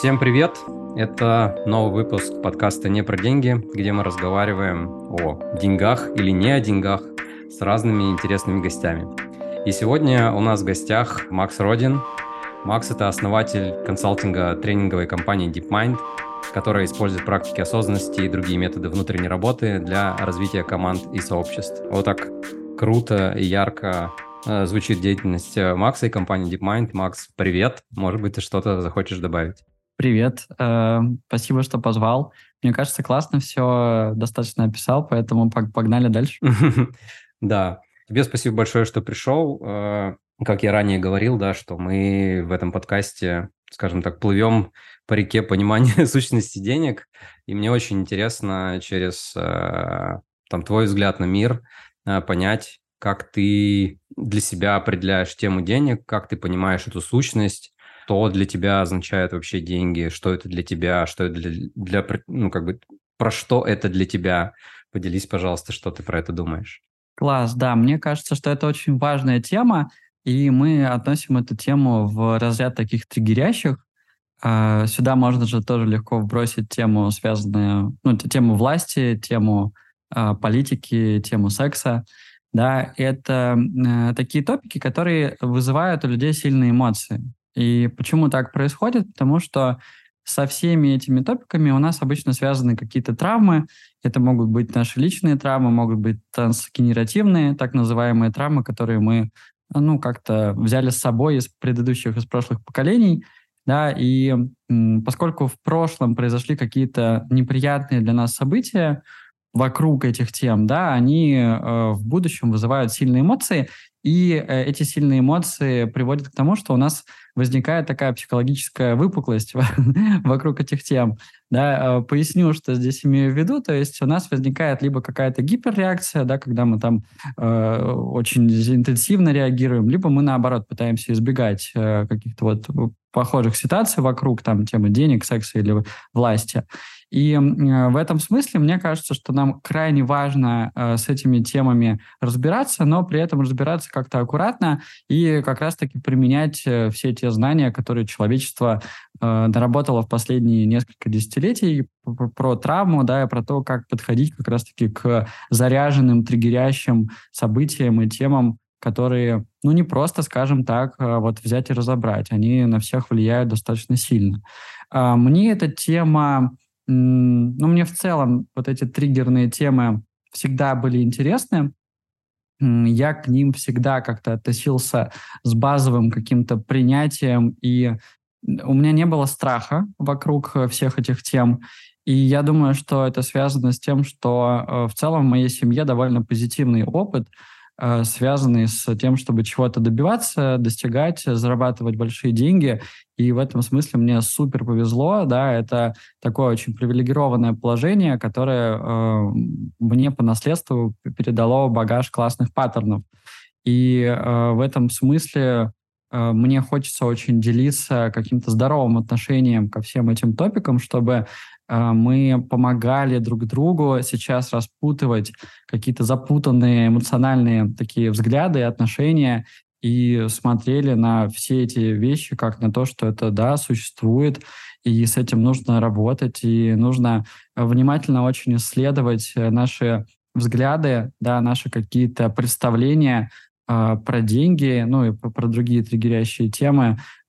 Всем привет! Это новый выпуск подкаста «Не про деньги», где мы разговариваем о деньгах или не о деньгах с разными интересными гостями. И сегодня у нас в гостях Макс Родин. Макс – это основатель консалтинга тренинговой компании DeepMind, которая использует практики осознанности и другие методы внутренней работы для развития команд и сообществ. Вот так круто и ярко э, звучит деятельность Макса и компании DeepMind. Макс, привет! Может быть, ты что-то захочешь добавить? Привет, э, спасибо, что позвал. Мне кажется, классно все достаточно описал, поэтому погнали дальше. Да, тебе спасибо большое, что пришел. Э, как я ранее говорил, да, что мы в этом подкасте, скажем так, плывем по реке понимания сущности денег, и мне очень интересно через э, там твой взгляд на мир понять, как ты для себя определяешь тему денег, как ты понимаешь эту сущность, что для тебя означают вообще деньги, что это для тебя, что это для, для ну, как бы, про что это для тебя. Поделись, пожалуйста, что ты про это думаешь. Класс, да, мне кажется, что это очень важная тема, и мы относим эту тему в разряд таких триггерящих. А, сюда можно же тоже легко вбросить тему, связанную, ну, тему власти, тему а, политики, тему секса. Да, это э, такие топики, которые вызывают у людей сильные эмоции. И почему так происходит? Потому что со всеми этими топиками у нас обычно связаны какие-то травмы. Это могут быть наши личные травмы, могут быть трансгенеративные, так называемые травмы, которые мы ну, как-то взяли с собой из предыдущих, из прошлых поколений. Да, и поскольку в прошлом произошли какие-то неприятные для нас события, вокруг этих тем, да, они э, в будущем вызывают сильные эмоции, и э, эти сильные эмоции приводят к тому, что у нас возникает такая психологическая выпуклость вокруг этих тем. Да, э, поясню, что здесь имею в виду. То есть у нас возникает либо какая-то гиперреакция, да, когда мы там э, очень интенсивно реагируем, либо мы, наоборот, пытаемся избегать э, каких-то вот похожих ситуаций вокруг там темы денег, секса или власти. И в этом смысле мне кажется, что нам крайне важно э, с этими темами разбираться, но при этом разбираться как-то аккуратно и как раз-таки применять э, все те знания, которые человечество э, наработало в последние несколько десятилетий про, травму, да, и про то, как подходить как раз-таки к заряженным, триггерящим событиям и темам, которые, ну, не просто, скажем так, э, вот взять и разобрать. Они на всех влияют достаточно сильно. А, мне эта тема ну, мне в целом вот эти триггерные темы всегда были интересны. Я к ним всегда как-то относился с базовым каким-то принятием, и у меня не было страха вокруг э, всех этих тем. И я думаю, что это связано с тем, что э, в целом в моей семье довольно позитивный опыт – связанные с тем, чтобы чего-то добиваться, достигать, зарабатывать большие деньги. И в этом смысле мне супер повезло, да, это такое очень привилегированное положение, которое э, мне по наследству передало багаж классных паттернов. И э, в этом смысле э, мне хочется очень делиться каким-то здоровым отношением ко всем этим топикам, чтобы мы помогали друг другу сейчас распутывать какие-то запутанные эмоциональные такие взгляды и отношения и смотрели на все эти вещи как на то, что это, да, существует, и с этим нужно работать, и нужно внимательно очень исследовать наши взгляды, да, наши какие-то представления э, про деньги, ну и про другие триггерящие темы, Э,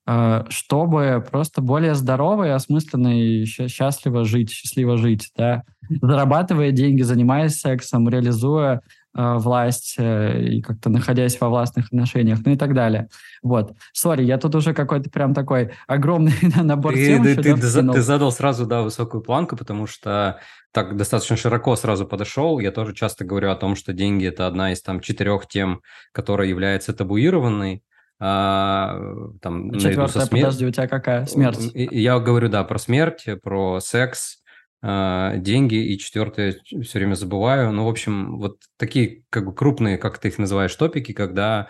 чтобы просто более здорово и осмысленно и счастливо жить, счастливо жить, да, зарабатывая деньги, занимаясь сексом, реализуя э, власть э, и как-то находясь во властных отношениях, ну и так далее. Вот. Сори, я тут уже какой-то прям такой огромный набор ты, тем. Ты, ты, ты, ты задал сразу, да, высокую планку, потому что так достаточно широко сразу подошел. Я тоже часто говорю о том, что деньги – это одна из там четырех тем, которая является табуированной, а, там, Четвертая, смер... подожди, у тебя какая? Смерть. Я говорю, да, про смерть, про секс, а, деньги, и четвертое все время забываю. Ну, в общем, вот такие как бы крупные, как ты их называешь, топики, когда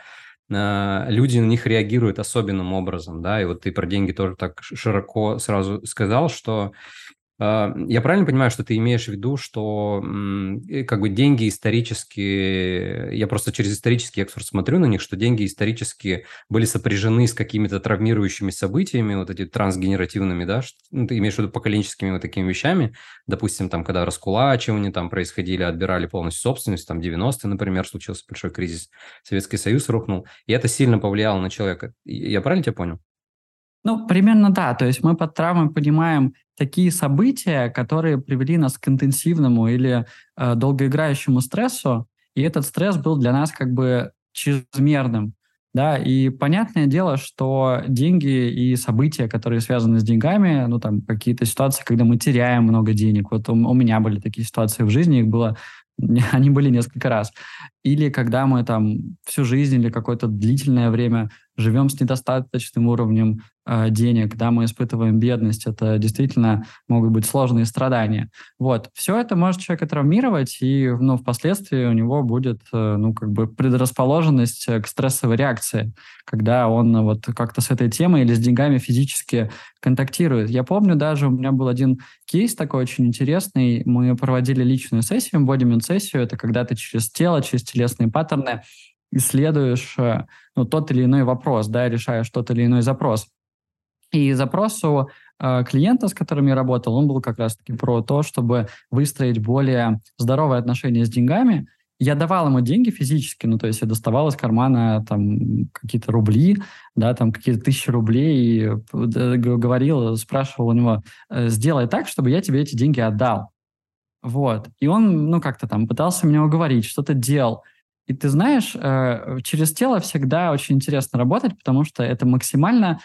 а, люди на них реагируют особенным образом, да, и вот ты про деньги тоже так широко сразу сказал, что я правильно понимаю, что ты имеешь в виду, что как бы деньги исторически, я просто через исторический экскурс смотрю на них, что деньги исторически были сопряжены с какими-то травмирующими событиями, вот эти трансгенеративными, да, ну, ты имеешь в виду поколенческими вот такими вещами, допустим, там, когда раскулачивания там происходили, отбирали полностью собственность, там, 90-е, например, случился большой кризис, Советский Союз рухнул, и это сильно повлияло на человека. Я правильно тебя понял? Ну, примерно да. То есть мы под травмой понимаем такие события, которые привели нас к интенсивному или э, долгоиграющему стрессу, и этот стресс был для нас как бы чрезмерным. Да, и понятное дело, что деньги и события, которые связаны с деньгами, ну, там, какие-то ситуации, когда мы теряем много денег. Вот у, у меня были такие ситуации в жизни, их было они были несколько раз. Или когда мы там всю жизнь или какое-то длительное время живем с недостаточным уровнем э, денег, да, мы испытываем бедность, это действительно могут быть сложные страдания. Вот, все это может человека травмировать, и, ну, впоследствии у него будет, э, ну, как бы предрасположенность к стрессовой реакции, когда он вот как-то с этой темой или с деньгами физически контактирует. Я помню даже, у меня был один кейс такой очень интересный, мы проводили личную сессию, embodiment-сессию, это когда ты через тело, через телесные паттерны исследуешь э, ну, тот или иной вопрос, да, решаешь тот или иной запрос. И запрос у э, клиента, с которым я работал, он был как раз-таки про то, чтобы выстроить более здоровые отношения с деньгами. Я давал ему деньги физически, ну, то есть я доставал из кармана там какие-то рубли, да, там какие-то тысячи рублей, и э, говорил, спрашивал у него, сделай так, чтобы я тебе эти деньги отдал. Вот. И он, ну, как-то там пытался меня уговорить, что-то делал. И ты знаешь, э, через тело всегда очень интересно работать, потому что это максимально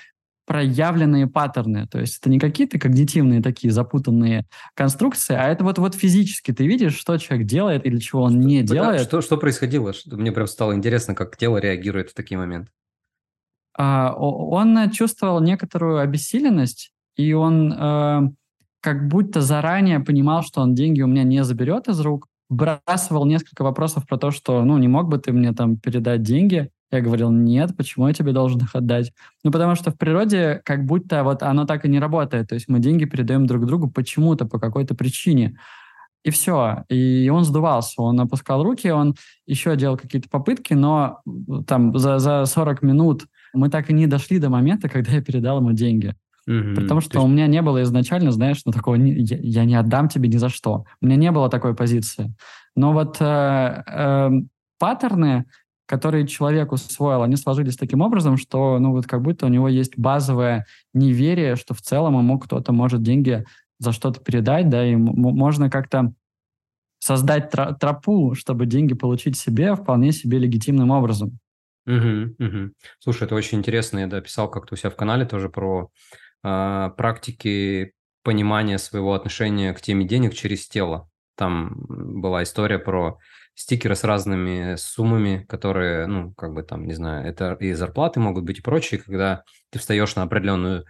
проявленные паттерны. То есть это не какие-то когнитивные такие запутанные конструкции, а это вот, вот физически ты видишь, что человек делает или чего он не что, делает. Что, что происходило? Мне прям стало интересно, как тело реагирует в такие моменты. А, он чувствовал некоторую обессиленность, и он э, как будто заранее понимал, что он деньги у меня не заберет из рук, бросал несколько вопросов про то, что, ну, не мог бы ты мне там передать деньги? Я говорил, нет, почему я тебе должен их отдать? Ну, потому что в природе как будто вот оно так и не работает. То есть мы деньги передаем друг другу почему-то, по какой-то причине. И все. И он сдувался, он опускал руки, он еще делал какие-то попытки, но там за, за 40 минут мы так и не дошли до момента, когда я передал ему деньги. Mm-hmm. Потому что есть... у меня не было изначально, знаешь, ну такого, я, я не отдам тебе ни за что. У меня не было такой позиции. Но вот э, э, паттерны, которые человек усвоил, они сложились таким образом, что, ну вот как будто у него есть базовое неверие, что в целом ему кто-то может деньги за что-то передать, да, и можно как-то создать тропу, чтобы деньги получить себе вполне себе легитимным образом. Угу, угу. Слушай, это очень интересно. Я дописал как-то у себя в канале тоже про практики понимания своего отношения к теме денег через тело. Там была история про стикеры с разными суммами, которые, ну, как бы там, не знаю, это и зарплаты могут быть и прочее, когда ты встаешь на определенную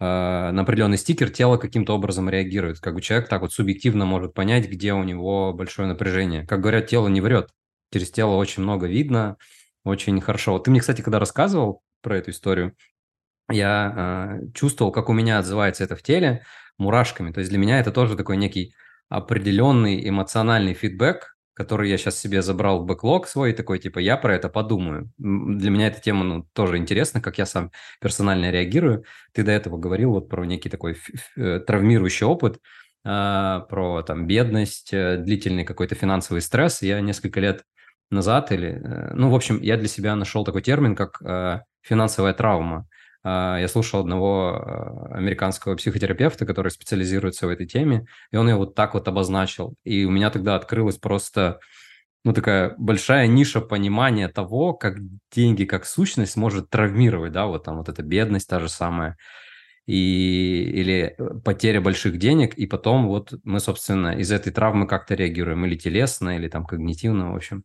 э, на определенный стикер, тело каким-то образом реагирует. Как бы человек так вот субъективно может понять, где у него большое напряжение. Как говорят, тело не врет. Через тело очень много видно, очень хорошо. Вот ты мне, кстати, когда рассказывал про эту историю, я э, чувствовал, как у меня отзывается это в теле мурашками. То есть для меня это тоже такой некий определенный эмоциональный фидбэк, который я сейчас себе забрал в бэклог свой, такой, типа, я про это подумаю. Для меня эта тема ну, тоже интересна, как я сам персонально реагирую. Ты до этого говорил вот про некий такой э, травмирующий опыт, э, про там бедность, э, длительный какой-то финансовый стресс. Я несколько лет назад или... Э, ну, в общем, я для себя нашел такой термин, как э, финансовая травма. А, я слушал одного а, американского психотерапевта, который специализируется в этой теме, и он ее вот так вот обозначил. И у меня тогда открылась просто ну, такая большая ниша понимания того, как деньги, как сущность может травмировать, да, вот там вот эта бедность та же самая, и, или э, потеря больших денег, и потом вот мы, собственно, из этой травмы как-то реагируем, или телесно, или там когнитивно, в общем.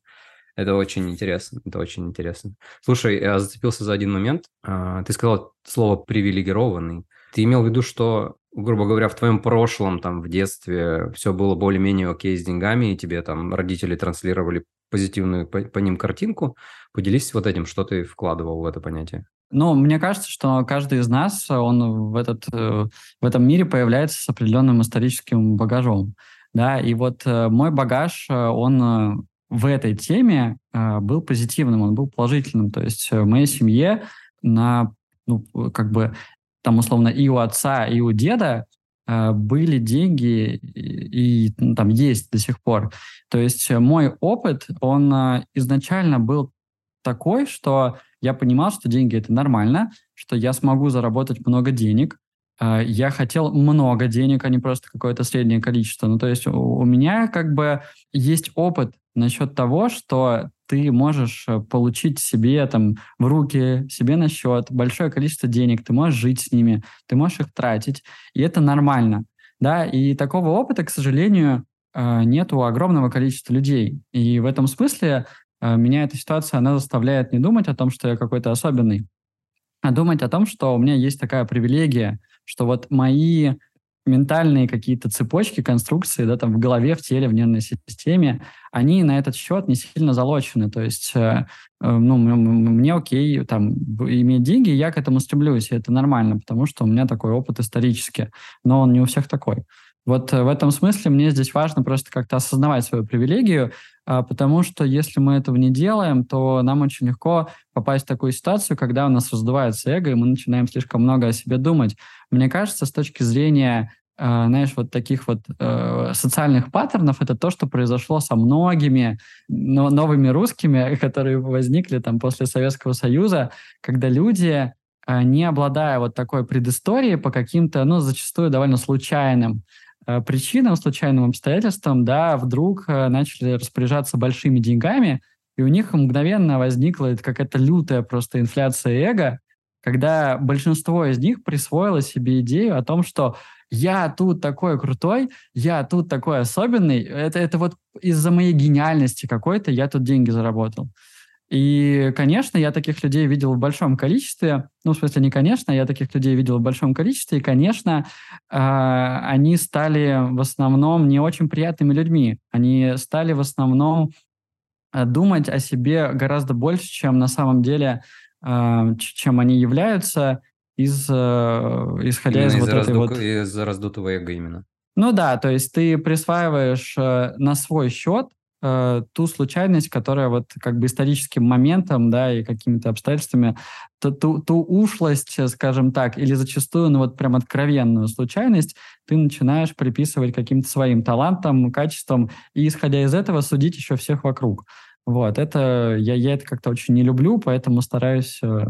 Это очень интересно, это очень интересно. Слушай, я зацепился за один момент. А, ты сказал слово «привилегированный». Ты имел в виду, что, грубо говоря, в твоем прошлом, там, в детстве все было более-менее окей с деньгами, и тебе там родители транслировали позитивную по, по ним картинку. Поделись вот этим, что ты вкладывал в это понятие. Ну, мне кажется, что каждый из нас, он в, этот, э, в этом мире появляется с определенным историческим багажом. Да, и вот э, мой багаж, э, он в этой теме был позитивным, он был положительным. То есть в моей семье на, ну, как бы, там, условно, и у отца, и у деда были деньги и, и ну, там есть до сих пор. То есть мой опыт, он изначально был такой, что я понимал, что деньги это нормально, что я смогу заработать много денег. А, я хотел много денег, а не просто какое-то среднее количество. Ну, то есть у меня как бы есть опыт насчет того, что ты можешь э, получить себе там в руки, себе на счет большое количество денег, ты можешь жить с ними, ты можешь их тратить, и это нормально. Да, и такого опыта, к сожалению, э, нет у огромного количества людей. И в этом смысле Э, меня эта ситуация, она заставляет не думать о том, что я какой-то особенный, а думать о том, что у меня есть такая привилегия, что вот мои ментальные какие-то цепочки, конструкции, да, там в голове, в теле, в нервной системе, они на этот счет не сильно залочены. То есть, э, э ну, мне окей, там, иметь деньги, я к этому стремлюсь, и это нормально, потому что у меня такой опыт исторически, но он не у всех такой. Вот э, в этом смысле мне здесь важно просто как-то осознавать свою привилегию, а, потому что если мы этого не делаем, то нам очень легко попасть в такую ситуацию, когда у нас раздувается эго, и мы начинаем слишком много о себе думать. Мне кажется, с точки зрения а, знаешь, вот таких вот э, социальных паттернов, это то, что произошло со многими но, новыми русскими, которые возникли там после Советского Союза, когда люди, э, не обладая вот такой предысторией по каким-то, ну, зачастую довольно случайным Э, причинам, случайным обстоятельствам, да, вдруг э, начали распоряжаться большими деньгами, и у них мгновенно возникла какая-то лютая просто инфляция эго, когда большинство из них присвоило себе идею о том, что я тут такой крутой, я тут такой особенный, это, это вот из-за моей гениальности какой-то я тут деньги заработал. И, конечно, я таких людей видел в большом количестве. Ну, в смысле, не конечно, я таких людей видел в большом количестве. И, конечно, э, они стали в основном не очень приятными людьми. Они стали в основном э, думать о себе гораздо больше, чем на самом деле, э, чем они являются, из, э, исходя именно из, из вот разду... этой вот... Из раздутого эго именно. Ну да, то есть ты присваиваешь э, на свой счет э, ту случайность, которая вот как бы историческим моментом, да, и какими-то обстоятельствами, ту, ту, ту ушлость, скажем так, или зачастую, ну вот прям откровенную случайность, ты начинаешь приписывать каким-то своим талантам, качествам, и исходя из этого судить еще всех вокруг. Вот, это, я, я это как-то очень не люблю, поэтому стараюсь э,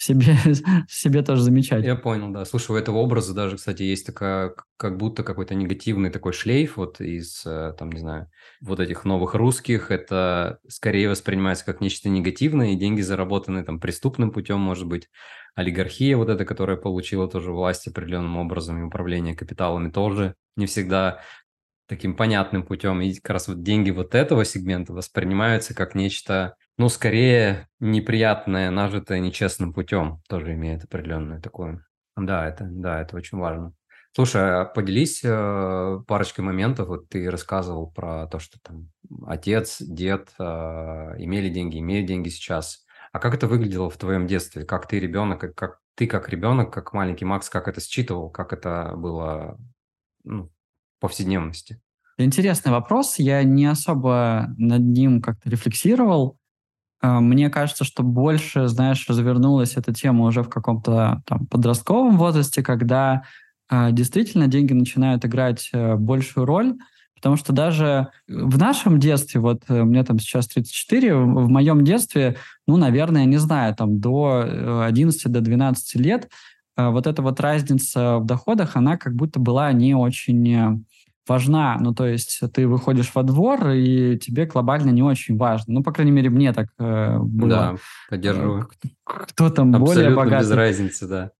себе, себе тоже замечать. Я понял, да. Слушай, у этого образа даже, кстати, есть такая, как будто какой-то негативный такой шлейф вот из, э, там, не знаю, вот этих новых русских. Это скорее воспринимается как нечто негативное, и деньги заработаны там преступным путем, может быть. Олигархия вот эта, которая получила тоже власть определенным образом, и управление капиталами тоже не всегда таким понятным путем. И как раз вот деньги вот этого сегмента воспринимаются как нечто ну, скорее неприятное, нажитое нечестным путем, тоже имеет определенное такое. Да, это, да, это очень важно. Слушай, а поделись э, парочкой моментов. Вот ты рассказывал про то, что там отец, дед э, имели деньги, имеют деньги сейчас. А как это выглядело в твоем детстве? Как ты ребенок, как, как ты как ребенок, как маленький Макс, как это считывал, как это было ну, в повседневности? Интересный вопрос. Я не особо над ним как-то рефлексировал. А, мне кажется, что больше, знаешь, развернулась эта тема уже в каком-то там подростковом возрасте, когда э, действительно деньги начинают играть э, большую роль, потому что даже в нашем детстве, вот э, мне там сейчас 34, в, моем детстве, ну, наверное, не знаю, там до 11 до 12 лет э, вот эта вот разница в доходах, она как будто была не очень важна. Ну, то есть ты выходишь во двор, и тебе глобально не очень важно. Ну, по крайней мере, мне так э, было. Да, поддерживаю. Кто там Абсолютно более богатый. без разницы, да.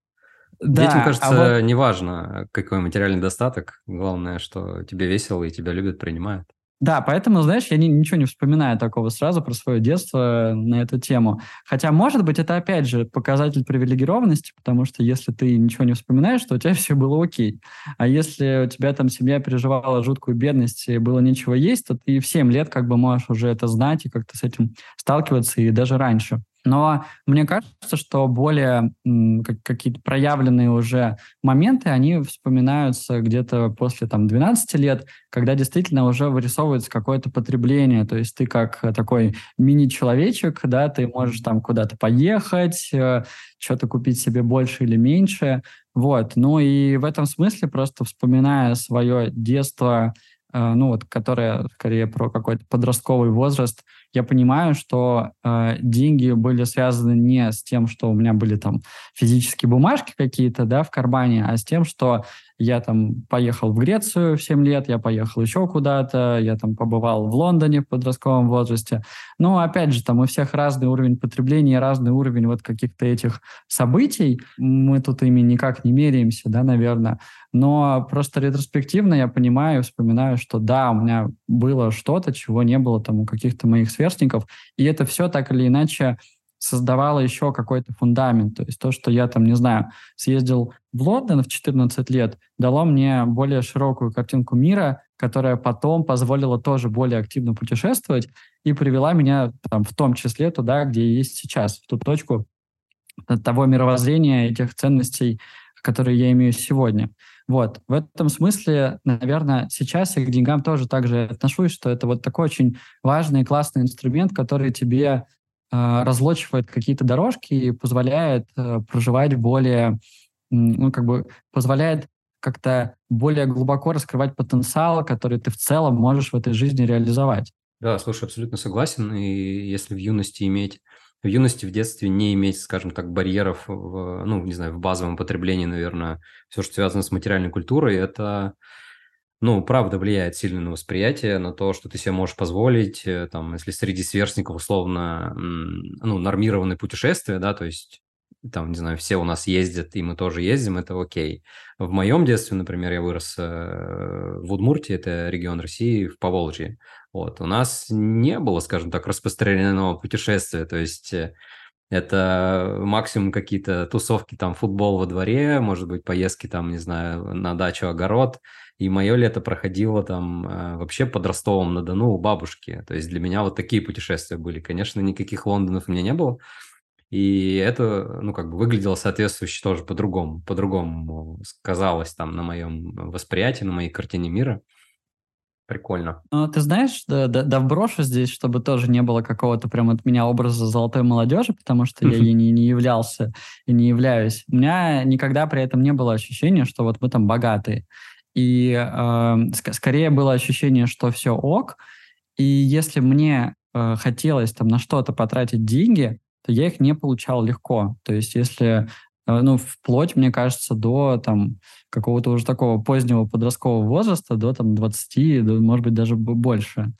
Да, Детям, кажется, а вот... неважно, какой материальный достаток. Главное, что тебе весело и тебя любят, принимают. Да, поэтому, знаешь, я не, ничего не вспоминаю такого сразу про свое детство на эту тему. Хотя, может быть, это, опять же, показатель привилегированности, потому что если ты ничего не вспоминаешь, то у тебя все было окей. А если у тебя там семья переживала жуткую бедность и было нечего есть, то ты в 7 лет как бы можешь уже это знать и как-то с этим сталкиваться, и даже раньше. Но мне кажется, что более какие-то проявленные уже моменты, они вспоминаются где-то после там, 12 лет, когда действительно уже вырисовывается какое-то потребление. То есть ты как такой мини-человечек, да, ты можешь там куда-то поехать, э, что-то купить себе больше или меньше. Вот. Ну и в этом смысле, просто вспоминая свое детство, э, ну вот, которое скорее про какой-то подростковый возраст, я понимаю, что э, деньги были связаны не с тем, что у меня были там физические бумажки какие-то, да, в кармане, а с тем, что я там поехал в Грецию в 7 лет, я поехал еще куда-то, я там побывал в Лондоне в подростковом возрасте. Но, опять же, там у всех разный уровень потребления, разный уровень вот каких-то этих событий. Мы тут ими никак не меряемся, да, наверное. Но просто ретроспективно я понимаю, вспоминаю, что да, у меня было что-то, чего не было там у каких-то моих сверстников, и это все так или иначе создавало еще какой-то фундамент. То есть то, что я там, не знаю, съездил в Лондон в 14 лет, дало мне более широкую картинку мира, которая потом позволила тоже более активно путешествовать и привела меня там в том числе туда, где есть сейчас, в ту точку того мировоззрения, этих ценностей, которые я имею сегодня. Вот. В этом смысле, наверное, сейчас я к деньгам тоже так же отношусь, что это вот такой очень важный и классный инструмент, который тебе разлочивает какие-то дорожки и позволяет э, проживать более, ну, как бы позволяет как-то более глубоко раскрывать потенциал, который ты в целом можешь в этой жизни реализовать. Да, слушай, абсолютно согласен. И если в юности иметь в юности, в детстве не иметь, скажем так, барьеров, в, ну, не знаю, в базовом потреблении, наверное, все, что связано с материальной культурой, это, ну, правда влияет сильно на восприятие, на то, что ты себе можешь позволить, э, там, если среди сверстников условно, ну, нормированные путешествия, да, то есть там, не знаю, все у нас ездят, и мы тоже ездим, это окей. В моем детстве, например, я вырос э, в Удмуртии, это регион России, в Поволжье. Вот. У нас не было, скажем так, распространенного путешествия, то есть э, это максимум какие-то тусовки, там, футбол во дворе, может быть, поездки, там, не знаю, на дачу, огород. И мое лето проходило там э, вообще под Ростовом на Дону у бабушки. То есть для меня вот такие путешествия были. Конечно, никаких Лондонов у меня не было, и это, ну, как бы выглядело соответствующе тоже по-другому, по-другому сказалось там на моем восприятии, на моей картине мира. Прикольно. Ну, ты знаешь, да, да, да вброшу здесь, чтобы тоже не было какого-то прям от меня образа золотой молодежи, потому что я ей не, не являлся и не являюсь. У меня никогда при этом не было ощущения, что вот мы там богатые. И э, ск- скорее было ощущение, что все ок. И если мне э, хотелось там на что-то потратить деньги, то я их не получал легко. То есть если, ну, вплоть, мне кажется, до там какого-то уже такого позднего подросткового возраста, до там 20, до, может быть, даже больше.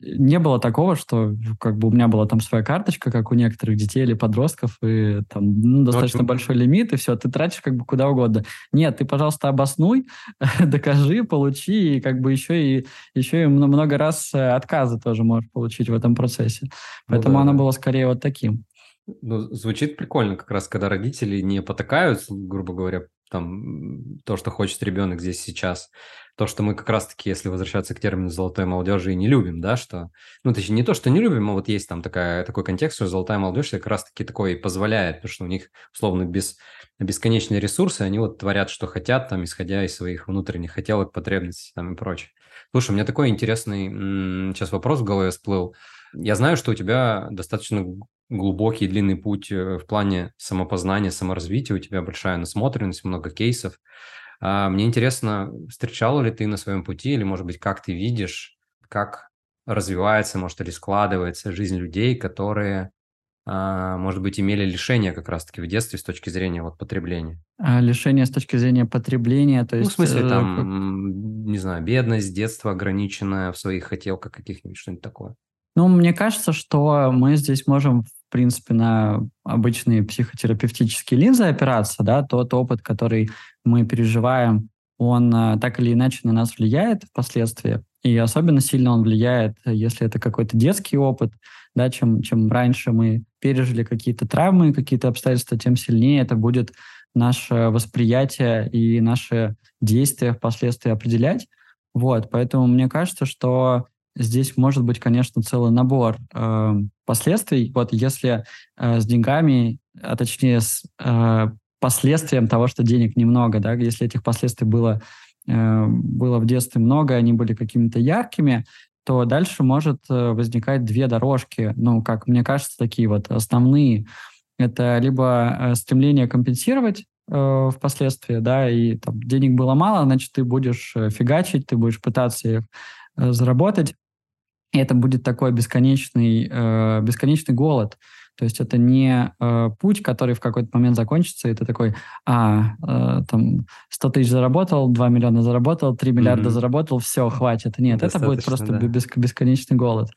Не было такого, что как бы у меня была там своя карточка, как у некоторых детей или подростков, и там ну, достаточно ну, большой лимит, и все, ты тратишь как бы куда угодно. Нет, ты, пожалуйста, обоснуй, докажи, получи, и как бы еще и, еще и много раз э, отказы тоже можешь получить в этом процессе. Поэтому ну, да, оно было скорее вот таким. Ну, звучит прикольно, как раз, когда родители не потакают, грубо говоря, там, то, что хочет ребенок здесь сейчас. То, что мы как раз-таки, если возвращаться к термину «золотой молодежи», и не любим, да, что... Ну, точнее, не то, что не любим, а вот есть там такая, такой контекст, что золотая молодежь как раз-таки такое и позволяет, потому что у них, условно, без, бесконечные ресурсы, они вот творят, что хотят, там, исходя из своих внутренних хотелок, потребностей там и прочее. Слушай, у меня такой интересный сейчас вопрос в голове всплыл. Я знаю, что у тебя достаточно глубокий длинный путь э, в плане самопознания, саморазвития, у тебя большая насмотренность, много кейсов. А, мне интересно, встречала ли ты на своем пути, или, может быть, как ты видишь, как развивается, может, или складывается жизнь людей, которые, а, может быть, имели лишение как раз-таки в детстве с точки зрения вот, потребления? А, лишение с точки зрения потребления, то есть... Ну, в смысле, э, там, не знаю, бедность, детство ограниченное в своих хотелках каких-нибудь, что-нибудь такое. Ну, мне кажется, что мы здесь можем в принципе, на обычные психотерапевтические линзы опираться, да, тот опыт, который мы переживаем, он а, так или иначе на нас влияет впоследствии. И особенно сильно он влияет, если это какой-то детский опыт, да, чем, чем раньше мы пережили какие-то травмы, какие-то обстоятельства, тем сильнее это будет наше восприятие и наши действия впоследствии определять. Вот, поэтому мне кажется, что здесь может быть, конечно, целый набор э, последствий. Вот если э, с деньгами, а точнее с э, последствием того, что денег немного, да, если этих последствий было, э, было в детстве много, они были какими-то яркими, то дальше может э, возникать две дорожки, ну, как мне кажется, такие вот основные. Это либо э, стремление компенсировать э, впоследствии, да, и там, денег было мало, значит, ты будешь э, фигачить, ты будешь пытаться их э, заработать, и это будет такой бесконечный, э, бесконечный голод. То есть это не э, путь, который в какой-то момент закончится, и ты такой, а, э, там, 100 тысяч заработал, 2 миллиона заработал, 3 миллиарда mm-hmm. заработал, все, хватит. Нет, это будет просто да. бесконечный голод.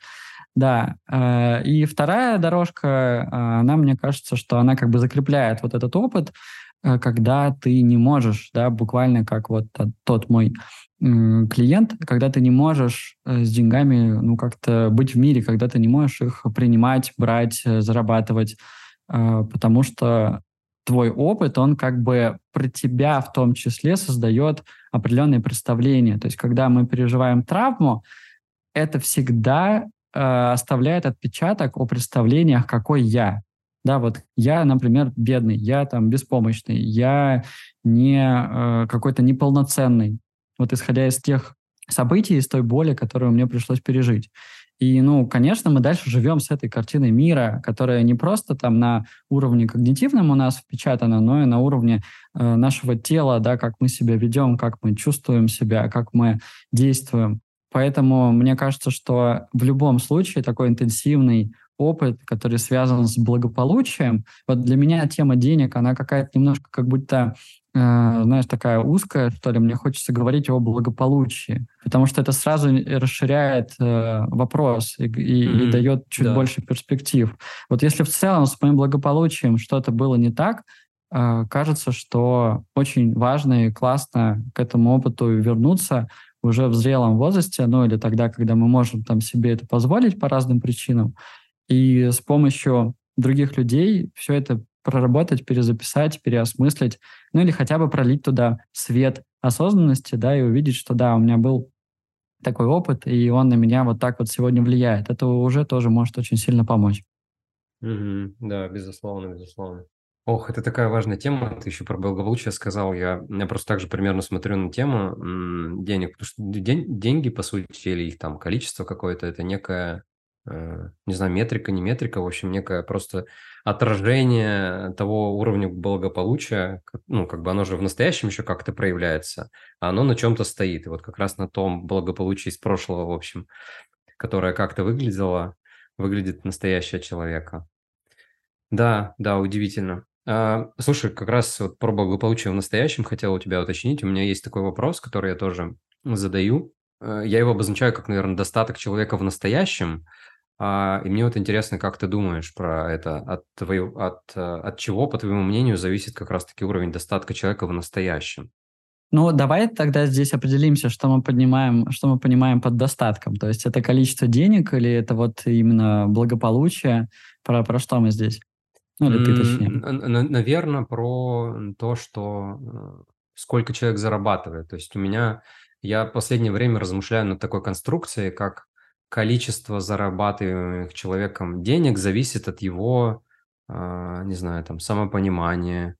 Да, э, и вторая дорожка, э, она, мне кажется, что она как бы закрепляет вот этот опыт, Э, когда ты не можешь, да, буквально как вот тот мой клиент, когда ты не можешь э, с деньгами, ну, как-то быть в мире, когда ты не можешь их принимать, брать, э, зарабатывать, потому что твой опыт, он как бы про тебя в том числе создает определенные представления. То есть, когда мы переживаем травму, это всегда оставляет отпечаток о представлениях, какой я. Да, вот я, например, бедный, я там беспомощный, я не э, какой-то неполноценный. Вот исходя из тех событий, из той боли, которую мне пришлось пережить. И, ну, конечно, мы дальше живем с этой картиной мира, которая не просто там на уровне когнитивном у нас впечатана, но и на уровне э, нашего тела, да, как мы себя ведем, как мы чувствуем себя, как мы действуем. Поэтому мне кажется, что в любом случае такой интенсивный опыт, который связан с благополучием. Вот для меня тема денег, она какая-то немножко как будто, знаешь, такая узкая, что ли. Мне хочется говорить о благополучии, потому что это сразу расширяет э, вопрос и, и, mm-hmm. и дает чуть да. больше перспектив. Вот если в целом с моим благополучием что-то было не так, э, кажется, что очень важно и классно к этому опыту вернуться уже в зрелом возрасте, ну или тогда, когда мы можем там себе это позволить по разным причинам, и с помощью других людей все это проработать, перезаписать, переосмыслить, ну или хотя бы пролить туда свет осознанности, да, и увидеть, что да, у меня был такой опыт, и он на меня вот так вот сегодня влияет. Это уже тоже может очень сильно помочь. Mm-hmm. Да, безусловно, безусловно. Ох, это такая важная тема. Ты еще про благополучие сказал. Я, я просто также примерно смотрю на тему денег, потому что день, деньги, по сути, или их там количество какое-то, это некая не знаю, метрика, не метрика, в общем, некое просто отражение того уровня благополучия, ну, как бы оно же в настоящем еще как-то проявляется, а оно на чем-то стоит. И вот как раз на том благополучии из прошлого, в общем, которое как-то выглядело, выглядит настоящее человека. Да, да, удивительно. А, слушай, как раз вот про благополучие в настоящем хотел у тебя уточнить. У меня есть такой вопрос, который я тоже задаю. Э, я его обозначаю как, наверное, достаток человека в настоящем – а, и мне вот интересно, как ты думаешь про это? От, твоего, от, э, от чего, по твоему мнению, зависит как раз-таки уровень достатка человека в настоящем? Ну, давай тогда здесь определимся, что мы поднимаем, что мы понимаем под достатком. То есть это количество денег или это вот именно благополучие? Про, про что мы здесь? Ну, или ты точнее. Наверное, про то, что э, сколько человек зарабатывает. То есть у меня, я в последнее время размышляю над такой конструкцией, как количество зарабатываемых человеком денег зависит от его, а, не знаю, там, самопонимания,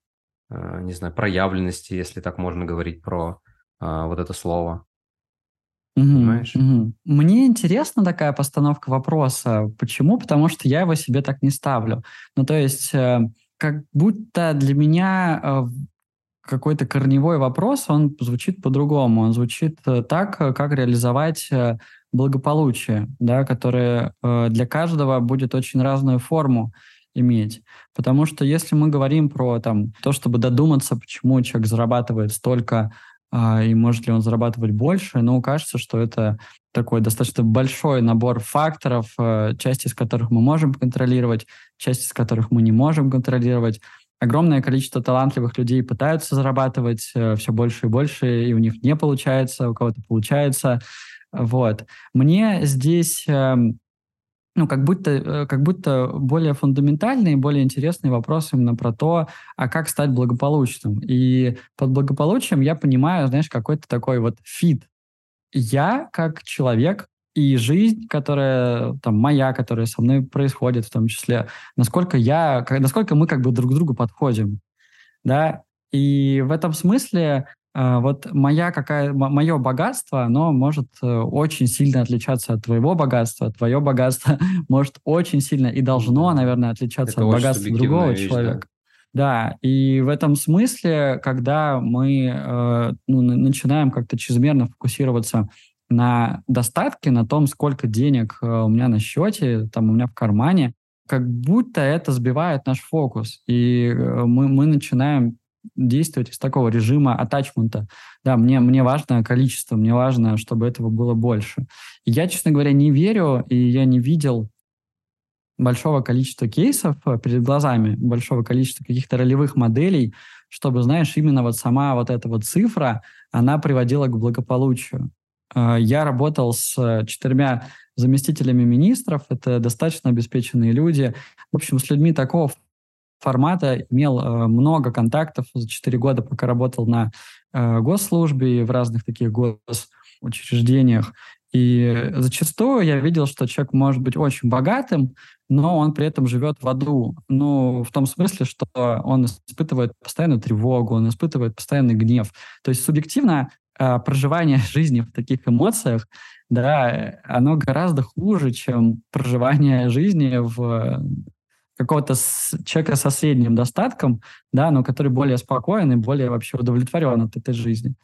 а, не знаю, проявленности, если так можно говорить про а, вот это слово. Угу, Понимаешь? Угу. Мне интересна такая постановка вопроса. Почему? Потому что я его себе так не ставлю. Ну, то есть, э, как будто для меня э, какой-то корневой вопрос, он звучит по-другому. Он звучит э, так, как реализовать благополучия, да, которое э, для каждого будет очень разную форму иметь. Потому что если мы говорим про там, то, чтобы додуматься, почему человек зарабатывает столько, э, и может ли он зарабатывать больше, ну, кажется, что это такой достаточно большой набор факторов, э, часть из которых мы можем контролировать, часть из которых мы не можем контролировать. Огромное количество талантливых людей пытаются зарабатывать э, все больше и больше, и у них не получается, у кого-то получается. Вот. Мне здесь эм, ну, как будто, э, как будто более фундаментальные, более интересные вопросы именно про то, а как стать благополучным. И под благополучием я понимаю, знаешь, какой-то такой вот фит. Я как человек и жизнь, которая там моя, которая со мной происходит в том числе, насколько я, насколько мы как бы друг к другу подходим, да, и в этом смысле вот моя какая, мое богатство, оно может э, очень сильно отличаться от твоего богатства, твое богатство может очень сильно и должно, наверное, отличаться Это от богатства другого вещь, человека. Да? да, и в этом смысле, когда мы э, ну, начинаем как-то чрезмерно фокусироваться на достатке, на том, сколько денег э, у меня на счете, там у меня в кармане, как будто это сбивает наш фокус, и мы, мы начинаем действовать из такого режима атачмента. Да, мне, мне важно количество, мне важно, чтобы этого было больше. Я, честно говоря, не верю, и я не видел большого количества кейсов э, перед глазами, большого количества каких-то ролевых моделей, чтобы, знаешь, именно вот сама вот эта вот цифра, она приводила к благополучию. Э, я работал с четырьмя заместителями министров, это достаточно обеспеченные люди. В общем, с людьми такого формата, имел э, много контактов за 4 года, пока работал на э, госслужбе и в разных таких госучреждениях. И зачастую я видел, что человек может быть очень богатым, но он при этом живет в аду. Ну, в том смысле, что он испытывает постоянную тревогу, он испытывает постоянный гнев. То есть субъективно э, проживание жизни в таких эмоциях, да, оно гораздо хуже, чем проживание жизни в какого-то человека со средним достатком, да, но который более спокоен и более вообще удовлетворен от этой жизни.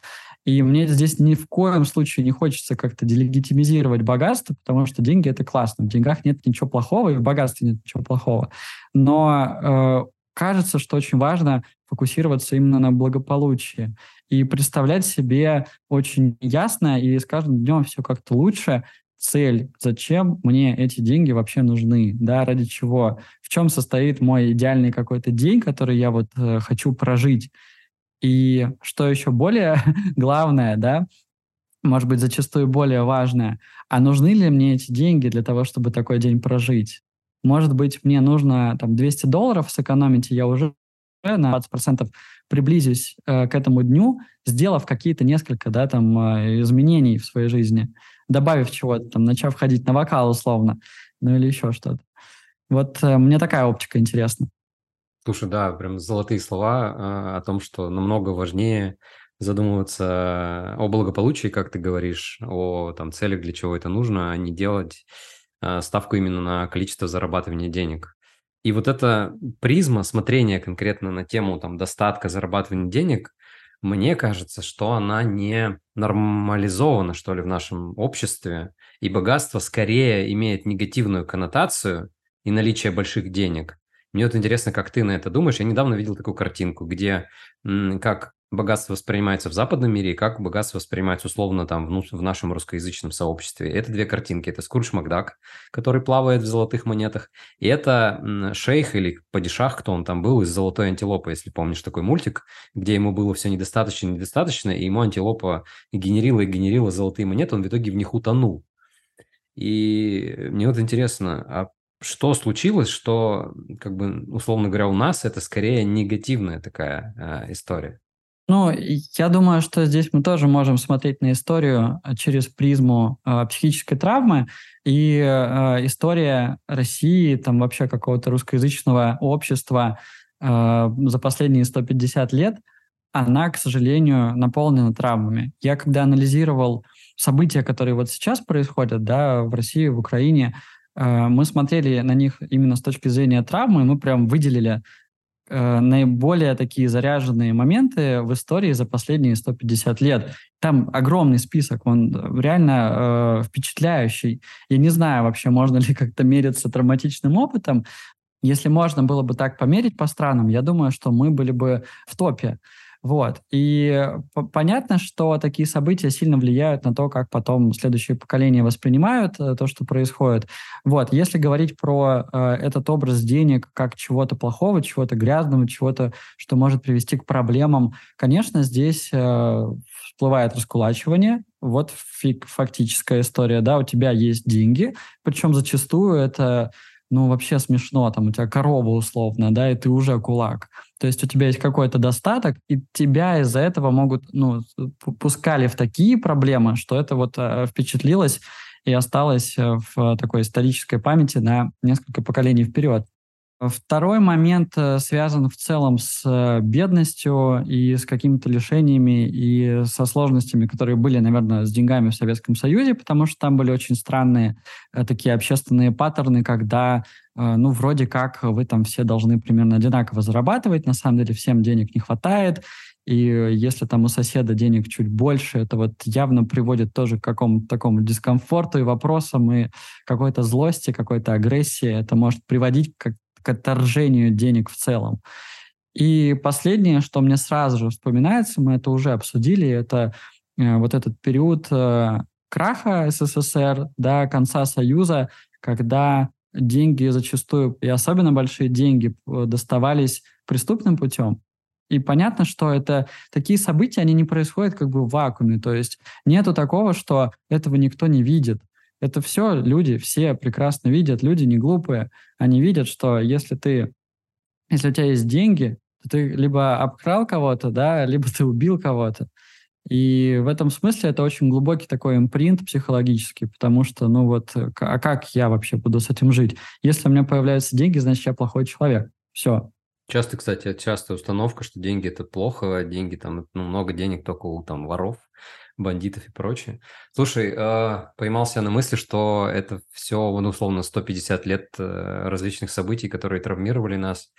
И мне здесь ни в коем случае не хочется как-то делегитимизировать богатство, потому что деньги — это классно. В деньгах нет ничего плохого, и в богатстве нет ничего плохого. Но э, кажется, что очень важно фокусироваться именно на благополучии и представлять себе очень ясно, и с каждым днем все как-то лучше, цель, зачем мне эти деньги вообще нужны, да, ради чего, в чем состоит мой идеальный какой-то день, который я вот э, хочу прожить. И что еще более главное, да, может быть, зачастую более важное, а нужны ли мне эти деньги для того, чтобы такой день прожить? Может быть, мне нужно там 200 долларов сэкономить, и я уже на 20% приблизюсь э, к этому дню, сделав какие-то несколько да, там, э, изменений в своей жизни добавив чего-то, там, начав ходить на вокал условно, ну или еще что-то. Вот э, мне такая оптика интересна. Слушай, да, прям золотые слова э, о том, что намного важнее задумываться о благополучии, как ты говоришь, о там, целях, для чего это нужно, а не делать э, ставку именно на количество зарабатывания денег. И вот эта призма смотрения конкретно на тему там, достатка, зарабатывания денег – мне кажется, что она не нормализована, что ли, в нашем обществе, и богатство скорее имеет негативную коннотацию и наличие больших денег. Мне вот интересно, как ты на это думаешь. Я недавно видел такую картинку, где как богатство воспринимается в западном мире и как богатство воспринимается условно там в, в нашем русскоязычном сообществе. Это две картинки. Это Скрудж Макдак, который плавает в золотых монетах, и это шейх или падишах, кто он там был, из «Золотой антилопы», если помнишь такой мультик, где ему было все недостаточно, недостаточно, и ему антилопа генерила и генерила золотые монеты, он в итоге в них утонул. И мне вот интересно, а что случилось, что, как бы, условно говоря, у нас это скорее негативная такая э, история? Ну, я думаю, что здесь мы тоже можем смотреть на историю э, через призму э, психической травмы. И э, история России, там вообще какого-то русскоязычного общества э, за последние 150 лет, она, к сожалению, наполнена травмами. Я когда анализировал события, которые вот сейчас происходят да, в России, в Украине, э, мы смотрели на них именно с точки зрения травмы, мы прям выделили э, наиболее такие заряженные моменты в истории за последние 150 лет. Там огромный список, он реально э, впечатляющий. Я не знаю вообще, можно ли как-то мериться травматичным опытом. Если можно было бы так померить по странам, я думаю, что мы были бы в топе. Вот. И понятно, что такие события сильно влияют на то, как потом следующие поколения воспринимают э, то, что происходит. Вот. Если говорить про э, этот образ денег как чего-то плохого, чего-то грязного, чего-то, что может привести к проблемам, конечно, здесь э, всплывает раскулачивание. Вот фиг, фактическая история. Да, у тебя есть деньги, причем зачастую это ну, вообще смешно, там, у тебя корова условно, да, и ты уже кулак. То есть у тебя есть какой-то достаток, и тебя из-за этого могут, ну, пускали в такие проблемы, что это вот э, впечатлилось и осталось э, в такой исторической памяти на несколько поколений вперед. Второй момент э, связан в целом с э, бедностью и с какими-то лишениями и со сложностями, которые были, наверное, с деньгами в Советском Союзе, потому что там были очень странные э, такие общественные паттерны, когда, ну, вроде как вы там все должны примерно одинаково зарабатывать, на самом деле всем денег не хватает, и если там у соседа денег чуть больше, это вот явно приводит тоже к какому-то такому дискомфорту и вопросам, и какой-то злости, какой-то агрессии. Это может приводить к к отторжению денег в целом. И последнее, что мне сразу же вспоминается, мы это уже обсудили, это э, вот этот период э, краха СССР, да, конца Союза, когда деньги зачастую, и особенно большие деньги, э, доставались преступным путем. И понятно, что это такие события, они не происходят как бы в вакууме. То есть нету такого, что этого никто не видит. Это все люди, все прекрасно видят, люди не глупые. Они видят, что если ты, если у тебя есть деньги, то ты либо обкрал кого-то, да, либо ты убил кого-то. И в этом смысле это очень глубокий такой импринт психологический, потому что, ну вот, а как я вообще буду с этим жить? Если у меня появляются деньги, значит, я плохой человек. Все. Часто, кстати, частая установка, что деньги – это плохо, деньги там, ну, много денег только у там воров бандитов и прочее. Слушай, э, поймался на мысли, что это все, ну, условно, 150 лет э, различных событий, которые травмировали нас.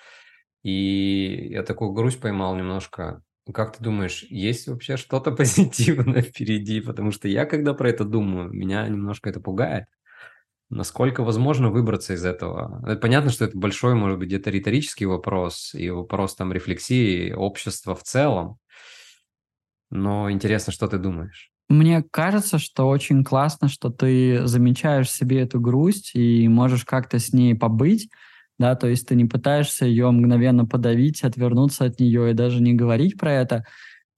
И я такую грусть поймал немножко. Как ты думаешь, есть вообще что-то позитивное впереди? Потому что я, когда про это думаю, меня немножко это пугает. Насколько возможно выбраться из этого? Э, понятно, что это большой, может быть, где-то риторический вопрос и вопрос там рефлексии общества в целом. Но интересно, что ты думаешь? Мне кажется, что очень классно, что ты замечаешь себе эту грусть и можешь как-то с ней побыть, да, то есть ты не пытаешься ее мгновенно подавить, отвернуться от нее и даже не говорить про это.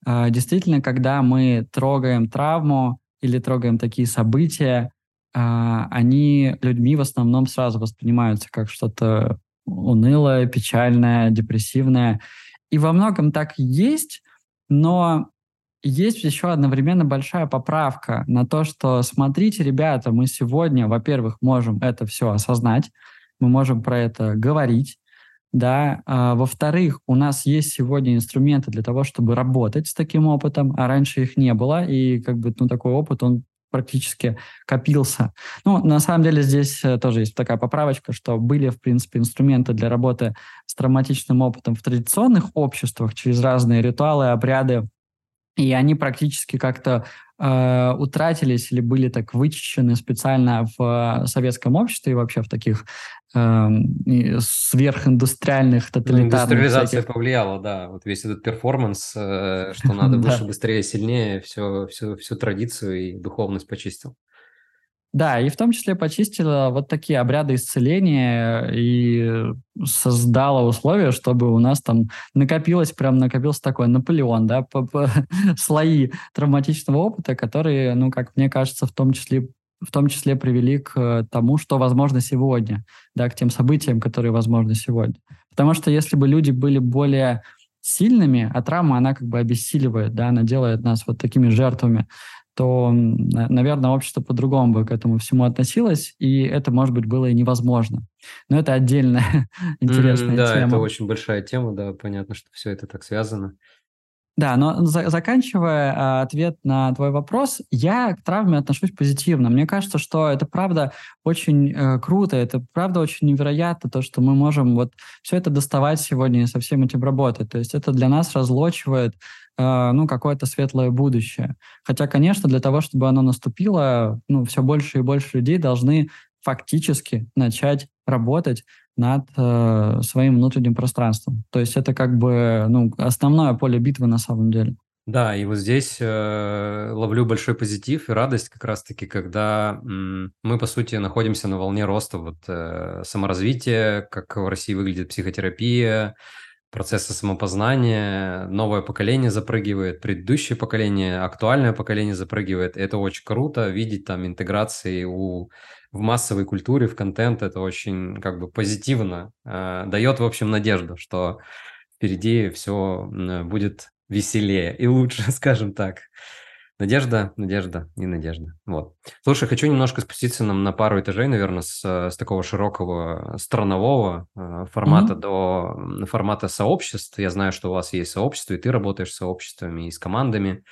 А, действительно, когда мы трогаем травму или трогаем такие события, а, они людьми в основном сразу воспринимаются как что-то унылое, печальное, депрессивное. И во многом так и есть, но есть еще одновременно большая поправка на то, что смотрите, ребята, мы сегодня, во-первых, можем это все осознать, мы можем про это говорить, да. А, во-вторых, у нас есть сегодня инструменты для того, чтобы работать с таким опытом, а раньше их не было, и как бы ну такой опыт он практически копился. Ну, на самом деле здесь э, тоже есть такая поправочка, что были, в принципе, инструменты для работы с травматичным опытом в традиционных обществах через разные ритуалы, обряды, и они практически как-то э, утратились или были так вычищены специально в э, советском обществе и вообще в таких э, сверхиндустриальных, ну, тоталитарных... Индустриализация всяких... повлияла, да. Вот весь этот перформанс, э, что надо выше, быстрее, сильнее, все, все, всю традицию и духовность почистил. Да, и в том числе почистила вот такие обряды исцеления и создала условия, чтобы у нас там накопилось, прям накопился такой Наполеон, да, по, по, слои травматичного опыта, которые, ну, как мне кажется, в том числе в том числе привели к тому, что возможно сегодня, да, к тем событиям, которые возможны сегодня. Потому что если бы люди были более сильными, а травма, она как бы обессиливает, да, она делает нас вот такими жертвами, то, наверное, общество по-другому бы к этому всему относилось, и это, может быть, было и невозможно. Но это отдельная интересная да, тема. Да, это очень большая тема, да, понятно, что все это так связано. Да, но за, заканчивая а, ответ на твой вопрос, я к травме отношусь позитивно. Мне кажется, что это правда очень э, круто, это правда очень невероятно, то, что мы можем вот все это доставать сегодня и со всем этим работать. То есть это для нас разлочивает ну, какое-то светлое будущее. Хотя, конечно, для того, чтобы оно наступило, ну, все больше и больше людей должны фактически начать работать над э, своим внутренним пространством. То есть это как бы ну, основное поле битвы на самом деле. Да, и вот здесь э, ловлю большой позитив и радость как раз-таки, когда м, мы, по сути, находимся на волне роста вот, э, саморазвития, как в России выглядит психотерапия, процессы самопознания, новое поколение запрыгивает, предыдущее поколение, актуальное поколение запрыгивает. Это очень круто, видеть там интеграции у, в массовой культуре, в контент, это очень как бы позитивно, э, дает, в общем, надежду, что впереди все будет веселее и лучше, скажем так. Надежда, надежда и надежда. Вот. Слушай, хочу немножко спуститься нам на пару этажей, наверное, с, с такого широкого странового э, формата mm-hmm. до формата сообществ. Я знаю, что у вас есть сообщество, и ты работаешь с сообществами и с командами.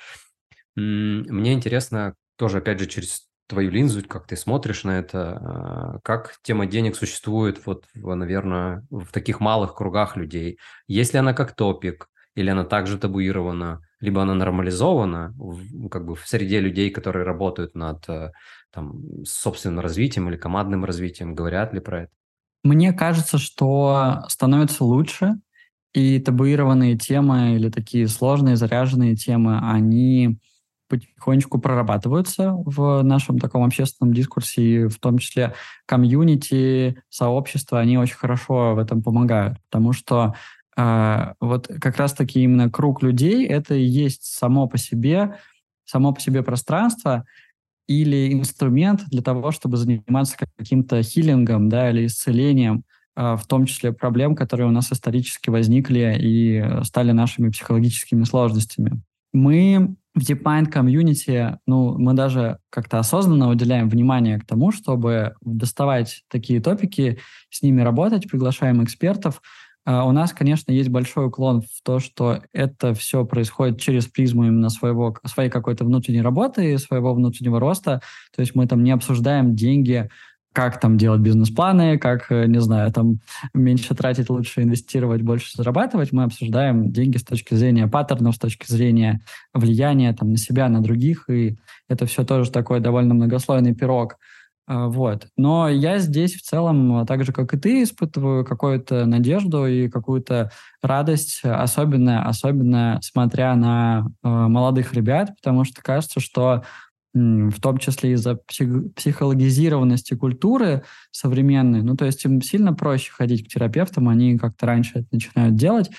Мне интересно тоже, опять же, через твою линзу, как ты смотришь на это, э, как тема денег существует, вот, наверное, в таких малых кругах людей. Есть ли она как топик, или она также табуирована, либо она нормализована в, как бы в среде людей, которые работают над э, там, собственным развитием или командным развитием, говорят ли про это? Мне кажется, что становится лучше, и табуированные темы или такие сложные, заряженные темы, они потихонечку прорабатываются в нашем таком общественном дискурсе, и в том числе комьюнити, сообщества, они очень хорошо в этом помогают, потому что а, вот как раз-таки именно круг людей — это и есть само по себе, само по себе пространство или инструмент для того, чтобы заниматься каким-то хилингом да, или исцелением, а, в том числе проблем, которые у нас исторически возникли и стали нашими психологическими сложностями. Мы в DeepMind Community, ну, мы даже как-то осознанно уделяем внимание к тому, чтобы доставать такие топики, с ними работать, приглашаем экспертов, у нас, конечно, есть большой уклон в то, что это все происходит через призму именно своего, своей какой-то внутренней работы, своего внутреннего роста. То есть мы там не обсуждаем деньги, как там делать бизнес-планы, как, э, не знаю, там меньше тратить, лучше инвестировать, больше зарабатывать. Мы обсуждаем деньги с точки зрения паттернов, с точки зрения влияния там, на себя, на других. И это все тоже такой довольно многослойный пирог. А, вот. Но я здесь в целом, так же, как и ты, испытываю какую-то надежду и какую-то радость, особенно, особенно смотря на э, молодых ребят, потому что кажется, что в том числе из-за псих, психологизированности культуры современной, ну, то есть им сильно проще ходить к терапевтам, они как-то раньше это начинают делать.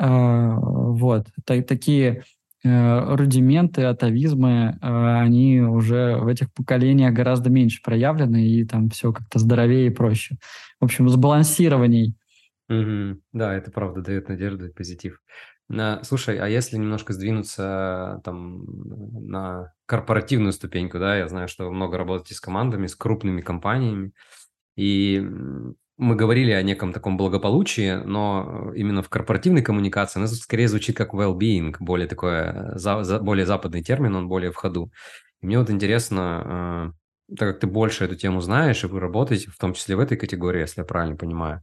Э, вот. Так, такие рудименты, атовизмы, э, они уже в этих поколениях гораздо меньше проявлены, и там все как-то здоровее и проще. В общем, сбалансированней. Mm-hmm. Да, это правда дает надежду и позитив. Слушай, а если немножко сдвинуться там на корпоративную ступеньку, да, я знаю, что вы много работаете с командами, с крупными компаниями, и мы говорили о неком таком благополучии, но именно в корпоративной коммуникации оно скорее звучит как well-being, более такое, за, за, более западный термин, он более в ходу. И мне вот интересно, э, так как ты больше эту тему знаешь, и вы работаете, в том числе в этой категории, если я правильно понимаю,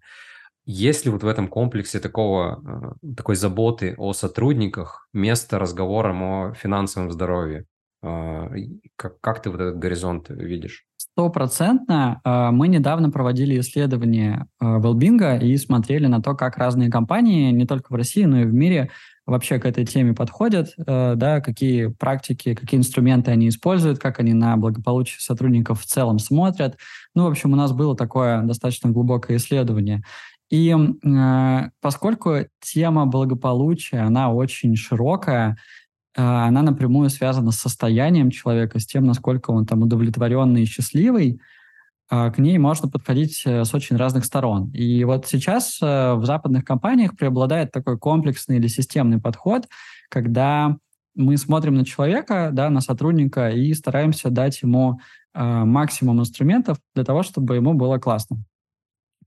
есть ли вот в этом комплексе такого, э, такой заботы о сотрудниках место разговорам о финансовом здоровье? Э, как, как ты вот этот горизонт видишь? Стопроцентно. А, мы недавно проводили исследование Велбинга и смотрели на то, как разные компании, не только в России, но и в мире, вообще к этой теме подходят, а, да, какие практики, какие инструменты они используют, как они на благополучие сотрудников в целом смотрят. Ну, в общем, у нас было такое достаточно глубокое исследование. И э, поскольку тема благополучия, она очень широкая, она напрямую связана с состоянием человека, с тем, насколько он там удовлетворенный и счастливый, а, к ней можно подходить э, с очень разных сторон. И вот сейчас э, в западных компаниях преобладает такой комплексный или системный подход, когда мы смотрим на человека, да, на сотрудника и стараемся дать ему э, максимум инструментов для того, чтобы ему было классно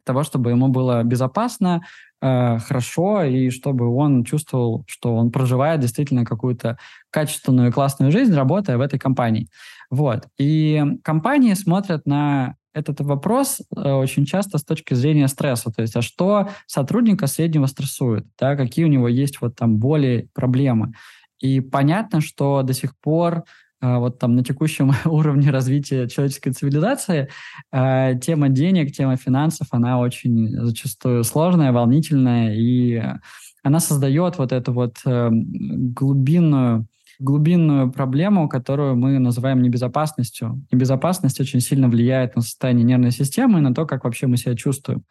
того, чтобы ему было безопасно, э, хорошо, и чтобы он чувствовал, что он проживает действительно какую-то качественную и классную жизнь, работая в этой компании. Вот. И компании смотрят на этот вопрос э, очень часто с точки зрения стресса. То есть, а что сотрудника среднего стрессует? Да, какие у него есть вот там боли, проблемы? И понятно, что до сих пор вот там на текущем уровне развития человеческой цивилизации, э, тема денег, тема финансов, она очень зачастую сложная, волнительная, и она создает вот эту вот э, глубинную глубинную проблему, которую мы называем небезопасностью. Небезопасность очень сильно влияет на состояние нервной системы и на то, как вообще мы себя чувствуем.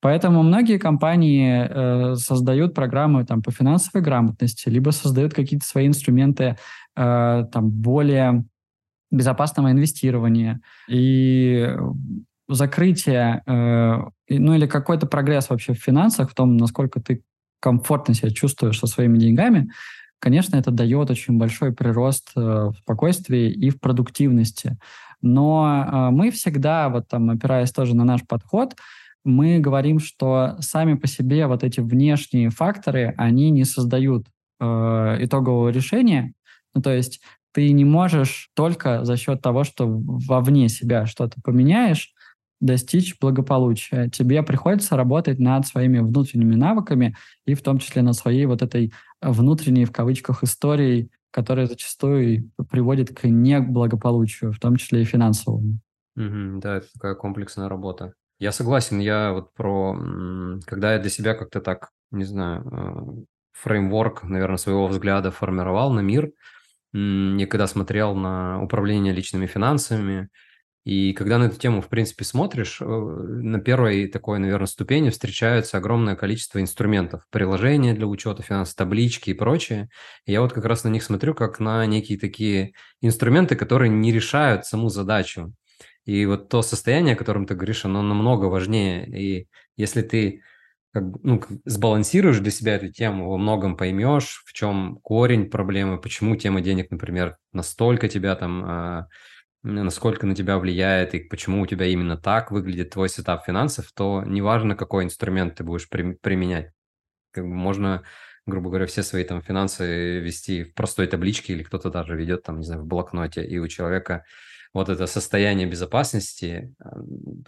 Поэтому многие компании э, создают программы там, по финансовой грамотности, либо создают какие-то свои инструменты э, там, более безопасного инвестирования. И закрытие, э, ну или какой-то прогресс вообще в финансах, в том, насколько ты комфортно себя чувствуешь со своими деньгами, конечно, это дает очень большой прирост э, в спокойствии и в продуктивности. Но мы всегда, вот там, опираясь тоже на наш подход, мы говорим, что сами по себе вот эти внешние факторы, они не создают э, итогового решения. Ну, то есть ты не можешь только за счет того, что вовне себя что-то поменяешь, достичь благополучия. Тебе приходится работать над своими внутренними навыками и в том числе над своей вот этой внутренней, в кавычках, историей, которая зачастую приводит к неблагополучию, в том числе и финансовому. Mm-hmm, да, это такая комплексная работа. Я согласен, я вот про... Когда я для себя как-то так, не знаю, э, фреймворк, наверное, своего взгляда формировал на мир, я когда смотрел на управление личными финансами, и когда на эту тему, в принципе, смотришь, э, на первой такой, наверное, ступени встречаются огромное количество инструментов, приложения для учета финансов, таблички и прочее. И я вот как раз на них смотрю как на некие такие инструменты, которые не решают саму задачу. И вот то состояние, о котором ты говоришь, оно намного важнее. И если ты как, ну, сбалансируешь для себя эту тему, во многом поймешь, в чем корень проблемы, почему тема денег, например, настолько тебя там, э, насколько на тебя влияет и почему у тебя именно так выглядит твой сетап финансов, то неважно, какой инструмент ты будешь при, применять. Как бы можно, грубо говоря, все свои там финансы вести в простой табличке или кто-то даже ведет там, не знаю, в блокноте, и у человека вот это состояние безопасности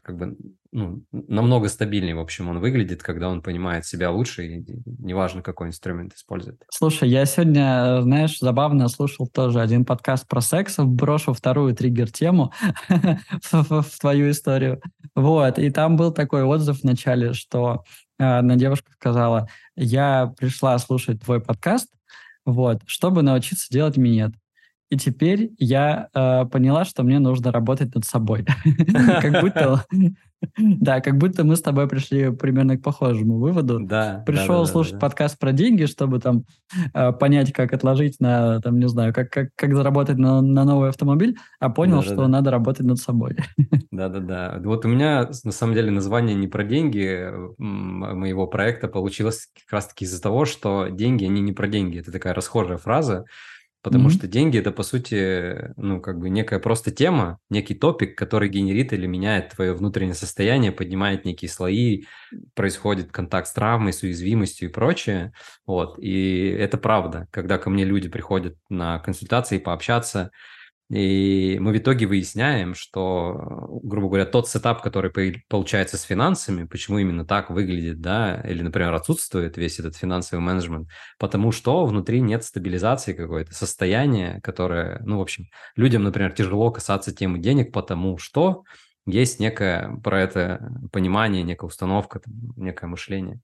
как бы ну, намного стабильнее, в общем, он выглядит, когда он понимает себя лучше, и неважно, какой инструмент использует. Слушай, я сегодня, знаешь, забавно слушал тоже один подкаст про секс, брошу вторую триггер-тему в твою историю. Вот, и там был такой отзыв в начале, что э, одна девушка сказала, я пришла слушать твой подкаст, вот, чтобы научиться делать минет. И теперь я э, поняла, что мне нужно работать над собой. Как будто да, как будто мы с тобой пришли примерно к похожему выводу. Да. Пришел слушать подкаст про деньги, чтобы там э, понять, как отложить на, там, не знаю, как, как, как заработать на, на новый автомобиль, а понял, что надо работать над собой. Да-да-да. Вот у меня, на самом деле, название не про деньги моего проекта получилось как раз-таки из-за того, что деньги, они не про деньги. Это такая расхожая фраза, Потому mm-hmm. что деньги это по сути, ну, как бы некая просто тема, некий топик, который генерит или меняет твое внутреннее состояние, поднимает некие слои, происходит контакт с травмой, с уязвимостью и прочее. Вот. И это правда. Когда ко мне люди приходят на консультации пообщаться, и мы в итоге выясняем, что, грубо говоря, тот сетап, который получается с финансами, почему именно так выглядит, да, или, например, отсутствует весь этот финансовый менеджмент, потому что внутри нет стабилизации какой-то, состояния, которое, ну, в общем, людям, например, тяжело касаться темы денег, потому что есть некое про это понимание, некая установка, некое мышление.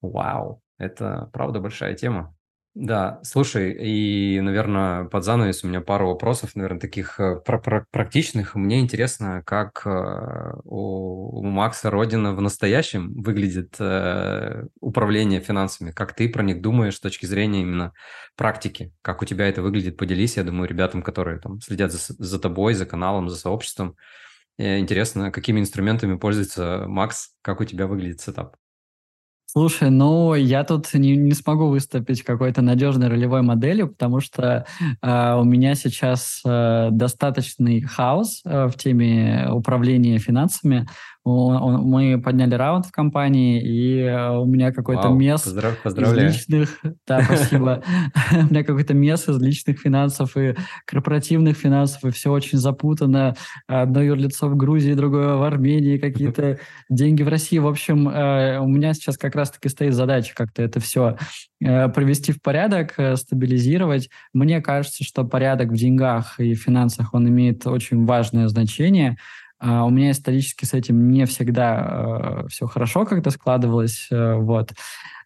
Вау, это правда большая тема. Да, слушай, и, наверное, под занавес у меня пару вопросов, наверное, таких э, пр пр практичных. Мне интересно, как э, у, Макса Родина в настоящем выглядит э, управление финансами, как ты про них думаешь с точки зрения именно практики, как у тебя это выглядит, поделись, я думаю, ребятам, которые там следят за, за тобой, за каналом, за сообществом. Интересно, какими инструментами пользуется Макс, как у тебя выглядит сетап? Слушай, ну я тут не, не смогу выступить какой-то надежной ролевой моделью, потому что э, у меня сейчас э, достаточный хаос э, в теме управления финансами, мы подняли раунд в компании, и у меня какой-то мес поздрав, поздравляю. из личных... Да, спасибо. У меня какой-то мес из личных финансов и корпоративных финансов, и все очень запутано. Одно юрлицо в Грузии, другое в Армении, какие-то деньги в России. В общем, э, у меня сейчас как раз-таки стоит задача как-то это все э, привести в порядок, э, стабилизировать. Мне кажется, что порядок в деньгах и финансах, он имеет очень важное значение. Uh, у меня исторически с этим не всегда uh, все хорошо как-то складывалось, uh, вот.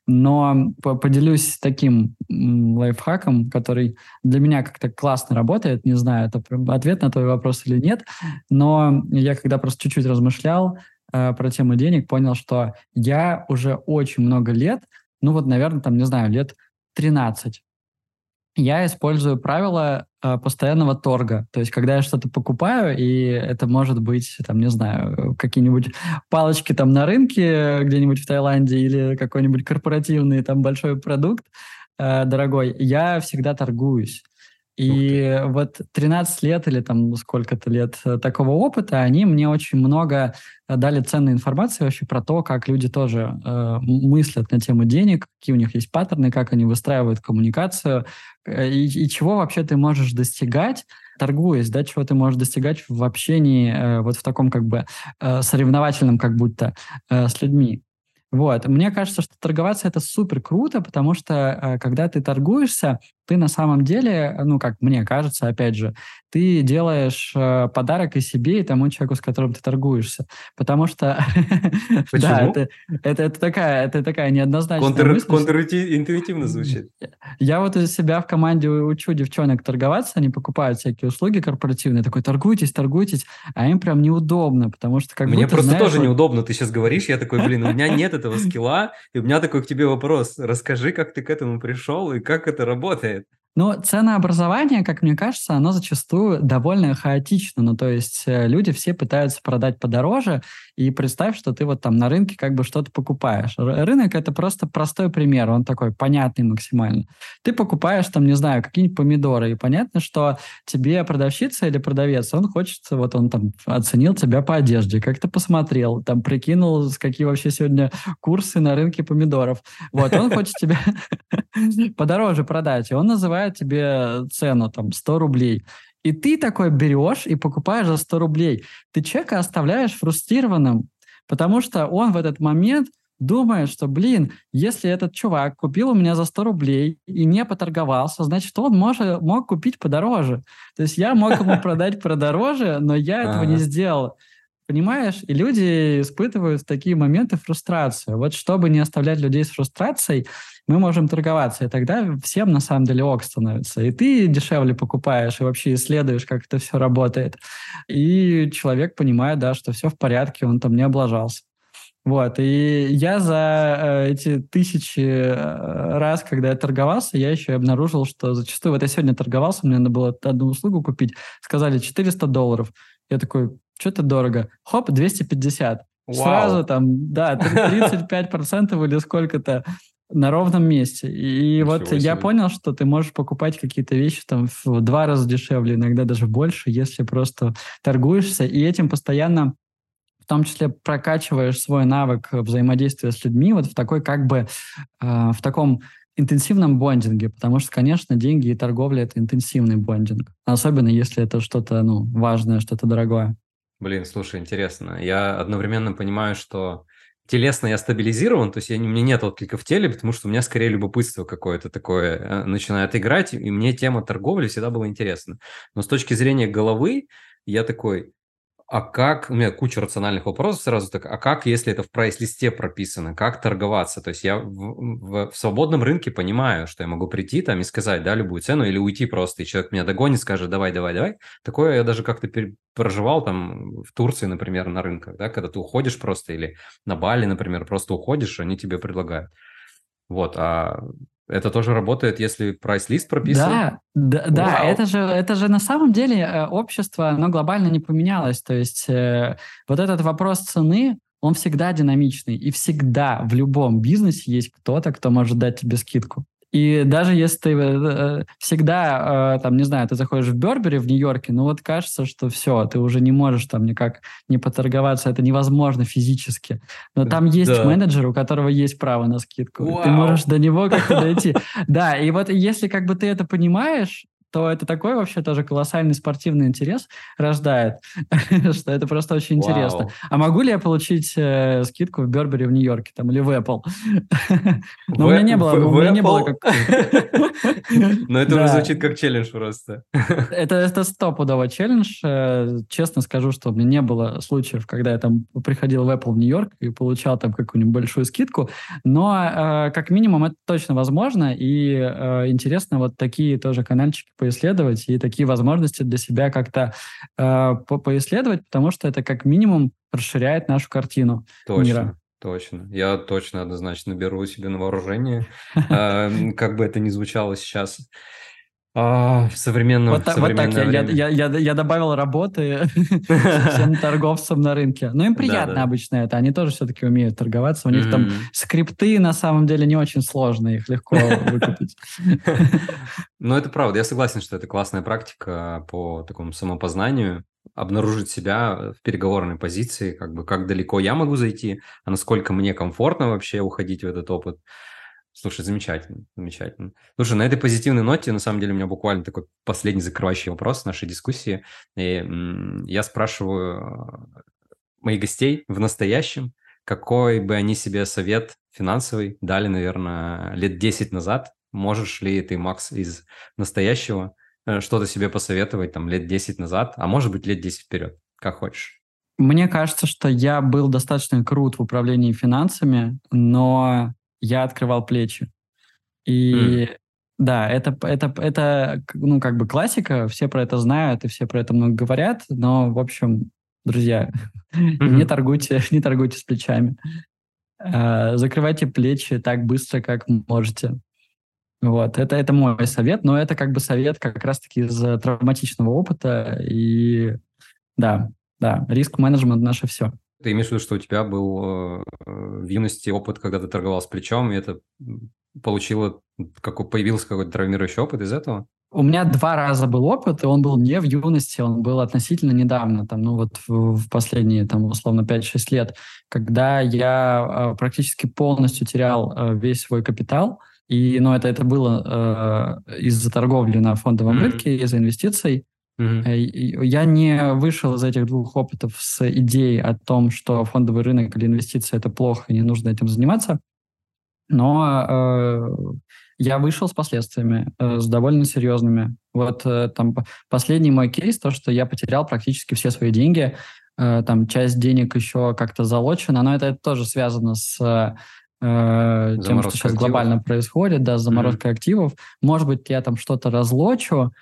Но поделюсь таким лайфхаком, который для меня как-то классно работает. Не знаю, это ответ на твой вопрос или нет. Но я когда просто чуть-чуть размышлял про тему денег, понял, что я уже очень много лет, ну вот, наверное, там, не знаю, лет 13, я использую правило э, постоянного торга. То есть, когда я что-то покупаю, и это может быть, там, не знаю, какие-нибудь палочки там на рынке где-нибудь в Таиланде или какой-нибудь корпоративный там большой продукт э, дорогой, я всегда торгуюсь. И вот 13 лет или там сколько-то лет э, такого опыта, они мне очень много э, дали ценной информации вообще про то, как люди тоже э, мыслят на тему денег, какие у них есть паттерны, как они выстраивают коммуникацию, э, и, и чего вообще ты можешь достигать, торгуясь, да, чего ты можешь достигать в общении э, вот в таком как бы э, соревновательном как будто э, с людьми. Вот. Мне кажется, что торговаться это супер круто, потому что э, когда ты торгуешься, ты на самом деле, ну, как мне кажется, опять же, ты делаешь э, подарок и себе, и тому человеку, с которым ты торгуешься. Потому что... да, это, это, это, такая, это такая неоднозначная Контр, мысль. Контринтуитивно звучит. Я вот из себя в команде учу девчонок торговаться, они покупают всякие услуги корпоративные, такой, торгуйтесь, торгуйтесь, а им прям неудобно, потому что как Мне просто знаешь, тоже вот- неудобно, ты сейчас говоришь, я такой, блин, у меня нет этого скилла, и у меня такой к тебе вопрос. Расскажи, как ты к этому пришел и как это работает. Но ценообразование, как мне кажется, оно зачастую довольно хаотично. Ну, то есть э, люди все пытаются продать подороже, и представь, что ты вот там на рынке как бы что-то покупаешь. Рынок — это просто простой пример, он такой понятный максимально. Ты покупаешь там, не знаю, какие-нибудь помидоры, и понятно, что тебе продавщица или продавец, он хочет, вот он там оценил тебя по одежде, как-то посмотрел, там прикинул, какие вообще сегодня курсы на рынке помидоров. Вот, он хочет тебя подороже продать, и он называет тебе цену, там, 100 рублей. И ты такой берешь и покупаешь за 100 рублей. Ты человека оставляешь фрустрированным, потому что он в этот момент думает, что, блин, если этот чувак купил у меня за 100 рублей и не поторговался, значит, он может, мог купить подороже. То есть я мог ему продать продороже, но я этого не сделал. Понимаешь? И люди испытывают такие моменты фрустрацию. Вот чтобы не оставлять людей с фрустрацией, мы можем торговаться, и тогда всем на самом деле ок становится. И ты дешевле покупаешь, и вообще исследуешь, как это все работает. И человек понимает, да, что все в порядке, он там не облажался. Вот, и я за э, эти тысячи э, раз, когда я торговался, я еще и обнаружил, что зачастую, вот я сегодня торговался, мне надо было одну услугу купить, сказали 400 долларов. Я такой, что-то дорого. Хоп, 250. Вау. Сразу там, да, 35% или сколько-то на ровном месте. И Ничего вот я себе. понял, что ты можешь покупать какие-то вещи там в два раза дешевле, иногда даже больше, если просто торгуешься, и этим постоянно в том числе прокачиваешь свой навык взаимодействия с людьми вот в такой как бы, э, в таком интенсивном бондинге, потому что, конечно, деньги и торговля — это интенсивный бондинг, особенно если это что-то, ну, важное, что-то дорогое. Блин, слушай, интересно. Я одновременно понимаю, что телесно я стабилизирован, то есть я, у меня нет отклика в теле, потому что у меня скорее любопытство какое-то такое э, начинает играть, и мне тема торговли всегда была интересна. Но с точки зрения головы я такой, а как, у меня куча рациональных вопросов сразу так, а как, если это в прайс-листе прописано, как торговаться? То есть я в, в- в свободном рынке понимаю, что я могу прийти там и сказать, да, любую цену, или уйти просто, и человек меня догонит, скажет, давай, давай, давай. Такое я даже как-то проживал там в Турции, например, на рынках, да, когда ты уходишь просто, или на Бали, например, просто уходишь, они тебе предлагают. Вот, а это тоже работает, если прайс-лист прописан? Да, да, да, это же, это же на самом деле э, общество, оно глобально не поменялось. То есть э, вот этот вопрос цены, он всегда динамичный. И всегда в любом бизнесе есть кто-то, кто может дать тебе скидку. И даже если ты э, всегда, э, там, не знаю, ты заходишь в Бербери в Нью-Йорке, ну вот кажется, что все, ты уже не можешь там никак не поторговаться, это невозможно физически. Но там есть да. менеджер, у которого есть право на скидку. Вау. Ты можешь до него как-то дойти. Да, и вот если как бы ты это понимаешь, то это такой вообще тоже колоссальный спортивный интерес рождает, что это просто очень интересно. А могу ли я получить э, скидку в Бербери в Нью-Йорке там или в Apple? Но у меня не было. У меня не было как... Но это уже звучит как челлендж просто. Это это стопудово челлендж. Э, честно скажу, что у меня не было случаев, когда я там приходил в Apple в Нью-Йорк и получал там какую-нибудь большую скидку. Но э, как минимум это точно возможно. И э, интересно вот такие тоже канальчики поисследовать и такие возможности для себя как-то э, по поисследовать, потому что это как минимум расширяет нашу картину точно, мира. Точно. Я точно однозначно беру себе на вооружение, э, как бы это ни звучало сейчас. А, в современном, вот, вот так я, я, я, я добавил работы всем торговцам на рынке. Но им приятно обычно это. Они тоже все-таки умеют торговаться. У них там скрипты на самом деле не очень сложные, их легко выкупить. Ну, это правда. Я согласен, что это классная практика по такому самопознанию обнаружить себя в переговорной позиции, как бы как далеко я могу зайти, а насколько мне комфортно вообще уходить в этот опыт. Слушай, замечательно, замечательно. Слушай, на этой позитивной ноте, на самом деле, у меня буквально такой последний закрывающий вопрос нашей дискуссии. И я спрашиваю э, моих гостей в настоящем, какой бы они себе совет финансовый дали, наверное, лет 10 назад. Можешь ли ты, Макс, из настоящего э, что-то себе посоветовать там лет 10 назад, а может быть лет 10 вперед, как хочешь? Мне кажется, что я был достаточно крут в управлении финансами, но я открывал плечи. И mm. да, это, это, это, ну, как бы классика, все про это знают и все про это много говорят, но, в общем, друзья, mm-hmm. не торгуйте, не торгуйте с плечами. Uh, закрывайте плечи так быстро, как можете. Вот, это, это мой совет, но это как бы совет как раз-таки из травматичного опыта, и да, да, риск-менеджмент наше все. Ты имеешь в виду, что у тебя был э, в юности опыт, когда ты торговал с плечом, и это получило, как, появился какой-то травмирующий опыт из этого? У меня два раза был опыт, и он был не в юности, он был относительно недавно, там, ну вот в, в последние, там, условно, 5-6 лет, когда я э, практически полностью терял э, весь свой капитал, и, ну, это, это было э, из-за торговли на фондовом рынке, из-за инвестиций, Mm-hmm. Я не вышел из этих двух опытов с идеей о том, что фондовый рынок или инвестиции это плохо, и не нужно этим заниматься. Но э, я вышел с последствиями, э, с довольно серьезными. Вот э, там последний мой кейс, то, что я потерял практически все свои деньги, э, там часть денег еще как-то залочена, но это, это тоже связано с э, тем, что сейчас активов. глобально происходит, да, с заморозкой mm-hmm. активов. Может быть, я там что-то разлочу,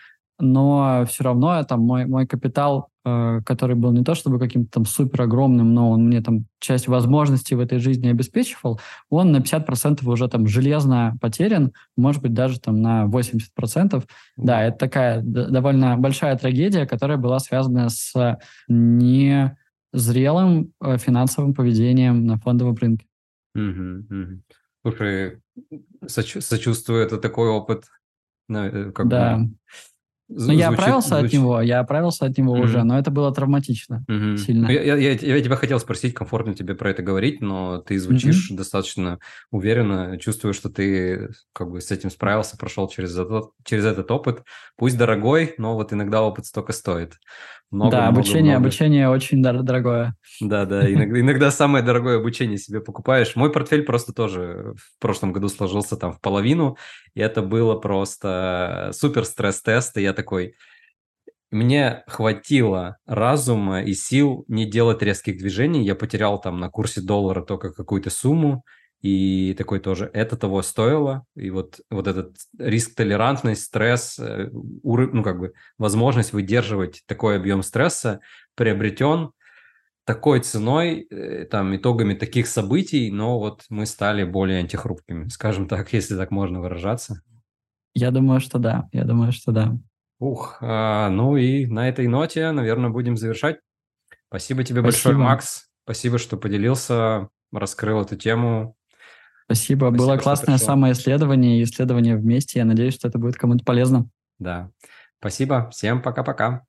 но все равно там мой, мой капитал, э, который был не то чтобы каким-то там супер огромным, но он мне там часть возможностей в этой жизни обеспечивал, он на 50% уже там железно потерян, может быть, даже там на 80%. Да, это такая довольно большая трагедия, которая была связана с незрелым э, финансовым поведением на фондовом рынке. Угу, угу. Слушай, сочувствую, это такой опыт. Э, как да. Бы ну, я оправился звучит... от него, я оправился от него mm-hmm. уже, но это было травматично mm-hmm. сильно. Я, я, я, я тебя хотел спросить, комфортно тебе про это говорить, но ты звучишь mm-hmm. достаточно уверенно, чувствую, что ты как бы с этим справился, прошел через этот, через этот опыт. Пусть дорогой, но вот иногда опыт столько стоит. Много, да, много, обучение, много. обучение очень дор- дорогое. Да, да, иногда, иногда самое дорогое обучение себе покупаешь. Мой портфель просто тоже в прошлом году сложился там в половину, и это было просто супер стресс-тест, и я такой, мне хватило разума и сил не делать резких движений. Я потерял там на курсе доллара только какую-то сумму, и такой тоже, это того стоило, и вот, вот этот риск-толерантность, стресс, э, ну, как бы возможность выдерживать такой объем стресса приобретен такой ценой, э, там, итогами таких событий, но вот мы стали более антихрупкими, скажем так, если так можно выражаться. Я думаю, что да, я думаю, что да. Ух, а, ну и на этой ноте, наверное, будем завершать. Спасибо тебе Спасибо. большое, Макс. Спасибо, что поделился, раскрыл эту тему. Спасибо. Спасибо Было классное самоисследование и исследование вместе. Я надеюсь, что это будет кому-то полезно. Да. Спасибо. Всем пока-пока.